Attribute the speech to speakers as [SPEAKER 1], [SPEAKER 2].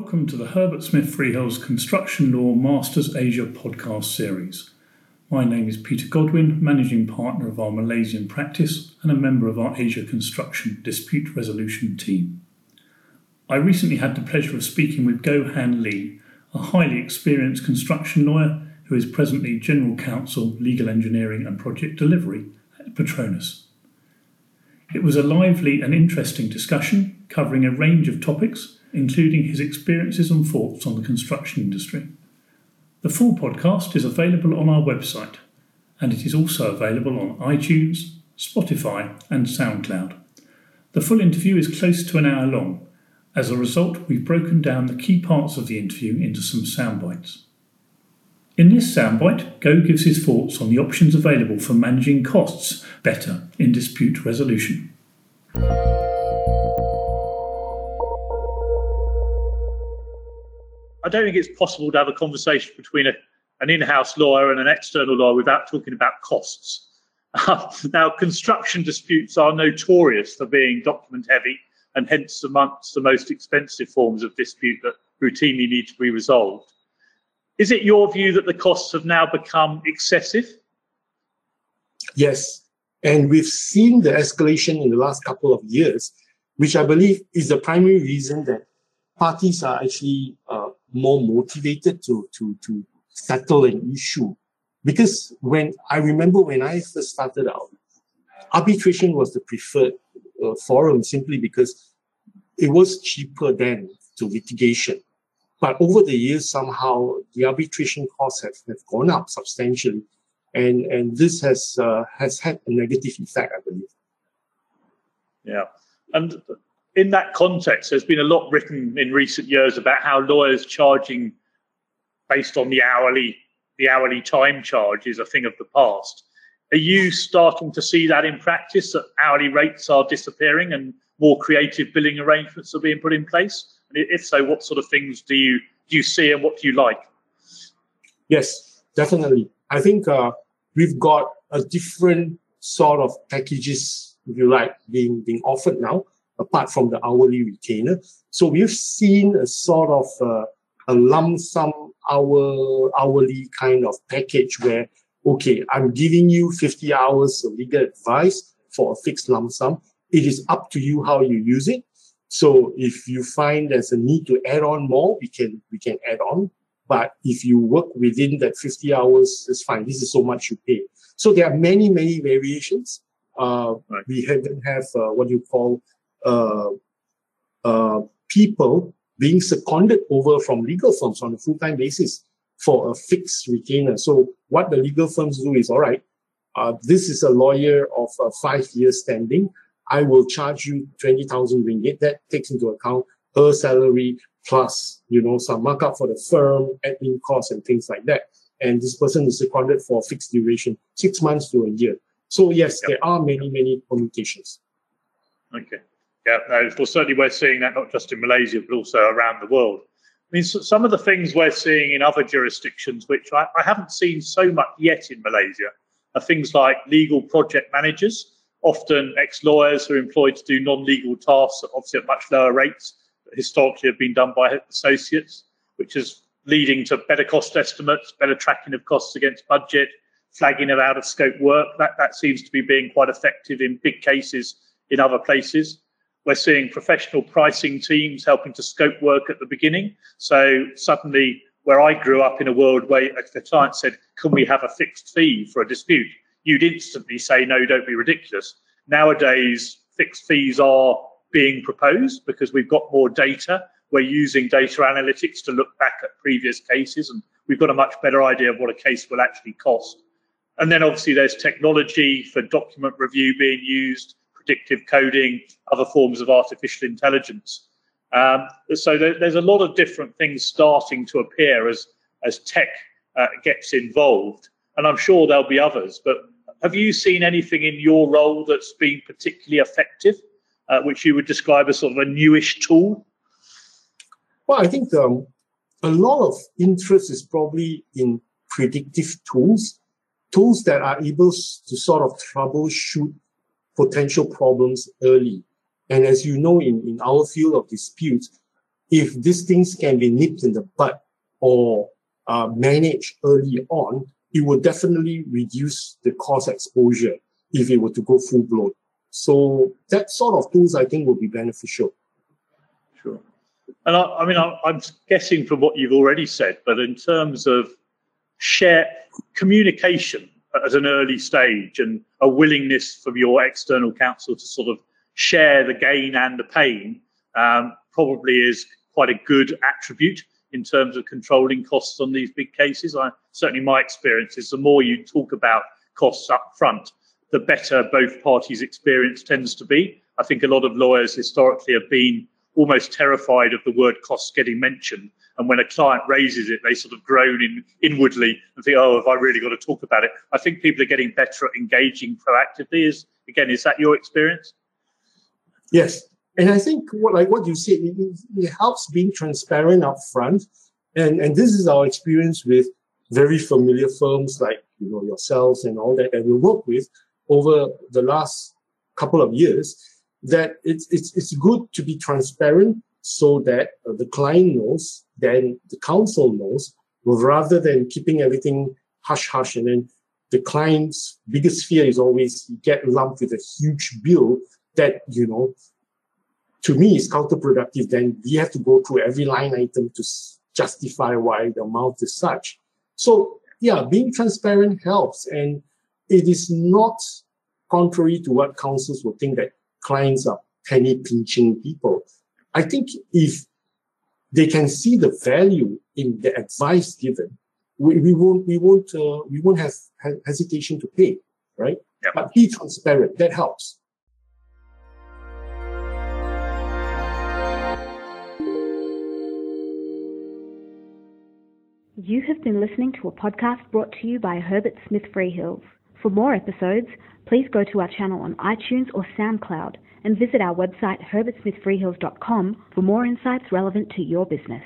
[SPEAKER 1] Welcome to the Herbert Smith Freehills Construction Law Masters Asia podcast series. My name is Peter Godwin, Managing Partner of our Malaysian practice and a member of our Asia Construction Dispute Resolution team. I recently had the pleasure of speaking with Goh Han Lee, a highly experienced construction lawyer who is presently General Counsel, Legal Engineering and Project Delivery at Petronas. It was a lively and interesting discussion covering a range of topics including his experiences and thoughts on the construction industry. The full podcast is available on our website, and it is also available on iTunes, Spotify, and SoundCloud. The full interview is close to an hour long. As a result, we've broken down the key parts of the interview into some sound bites. In this soundbite, Goh gives his thoughts on the options available for managing costs better in dispute resolution.
[SPEAKER 2] I don't think it's possible to have a conversation between a, an in-house lawyer and an external lawyer without talking about costs. now, construction disputes are notorious for being document heavy and hence amongst the most expensive forms of dispute that routinely need to be resolved. Is it your view that the costs have now become excessive?
[SPEAKER 3] Yes. And we've seen the escalation in the last couple of years, which I believe is the primary reason that parties are actually uh, more motivated to, to, to settle an issue. Because when I remember when I first started out, arbitration was the preferred uh, forum simply because it was cheaper than to litigation. But over the years, somehow the arbitration costs have, have gone up substantially. And, and this has, uh, has had a negative effect, I believe.
[SPEAKER 2] Yeah. And in that context, there's been a lot written in recent years about how lawyers charging based on the hourly the hourly time charge is a thing of the past. Are you starting to see that in practice that hourly rates are disappearing and more creative billing arrangements are being put in place? And if so, what sort of things do you do you see and what do you like?
[SPEAKER 3] Yes, definitely. I think uh, we've got a different sort of packages, if you like, being being offered now apart from the hourly retainer. So we've seen a sort of uh, a lump sum hour hourly kind of package where okay, I'm giving you 50 hours of legal advice for a fixed lump sum. It is up to you how you use it. So if you find there's a need to add on more, we can we can add on. But if you work within that 50 hours, it's fine. This is so much you pay. So there are many, many variations. Uh, right. We even have uh, what you call people being seconded over from legal firms on a full-time basis for a fixed retainer. So what the legal firms do is, all right, uh, this is a lawyer of a five years standing. I will charge you 20,000 ringgit. That takes into account her salary plus, you know, some markup for the firm, admin costs and things like that. And this person is seconded for a fixed duration, six months to a year. So yes, yep. there are many, many permutations.
[SPEAKER 2] Okay. Yeah, no, well, certainly we're seeing that not just in Malaysia, but also around the world. I mean, so some of the things we're seeing in other jurisdictions, which I, I haven't seen so much yet in Malaysia, are things like legal project managers, often ex lawyers who are employed to do non legal tasks, obviously at much lower rates, that historically have been done by associates, which is leading to better cost estimates, better tracking of costs against budget, flagging of out of scope work. That, that seems to be being quite effective in big cases in other places. We're seeing professional pricing teams helping to scope work at the beginning. So suddenly, where I grew up in a world where the client said, Can we have a fixed fee for a dispute? You'd instantly say, No, don't be ridiculous. Nowadays, fixed fees are being proposed because we've got more data. We're using data analytics to look back at previous cases, and we've got a much better idea of what a case will actually cost. And then obviously there's technology for document review being used predictive coding, other forms of artificial intelligence. Um, so there, there's a lot of different things starting to appear as as tech uh, gets involved, and I'm sure there'll be others. But have you seen anything in your role that's been particularly effective, uh, which you would describe as sort of a newish tool?
[SPEAKER 3] Well, I think um, a lot of interest is probably in predictive tools, tools that are able to sort of troubleshoot potential problems early. And as you know, in, in our field of disputes, if these things can be nipped in the bud or uh, managed early on, it will definitely reduce the cost exposure if it were to go full blown. So that sort of things I think will be beneficial.
[SPEAKER 2] Sure. And I, I mean, I, I'm guessing from what you've already said, but in terms of share communication at an early stage and a willingness from your external counsel to sort of share the gain and the pain um, probably is quite a good attribute in terms of controlling costs on these big cases. I certainly my experience is the more you talk about costs up front, the better both parties' experience tends to be. I think a lot of lawyers historically have been almost terrified of the word costs getting mentioned. And when a client raises it, they sort of groan in, inwardly and think, oh, have I really got to talk about it? I think people are getting better at engaging proactively. Is again, is that your experience?
[SPEAKER 3] Yes. And I think what like what you said, it, it helps being transparent up front. And and this is our experience with very familiar firms like you know yourselves and all that that we work with over the last couple of years that it's it's it's good to be transparent so that uh, the client knows then the counsel knows rather than keeping everything hush hush. And then the client's biggest fear is always you get lumped with a huge bill that you know to me is counterproductive. Then we have to go through every line item to justify why the amount is such. So yeah being transparent helps. And it is not contrary to what counsels would think that clients are penny pinching people. I think if they can see the value in the advice given, we, we won't we won't uh, we won't have hesitation to pay, right? Yep. But be transparent. That helps.
[SPEAKER 4] You have been listening to a podcast brought to you by Herbert Smith Freehills. For more episodes, please go to our channel on iTunes or SoundCloud and visit our website herbertsmithfreehills.com for more insights relevant to your business.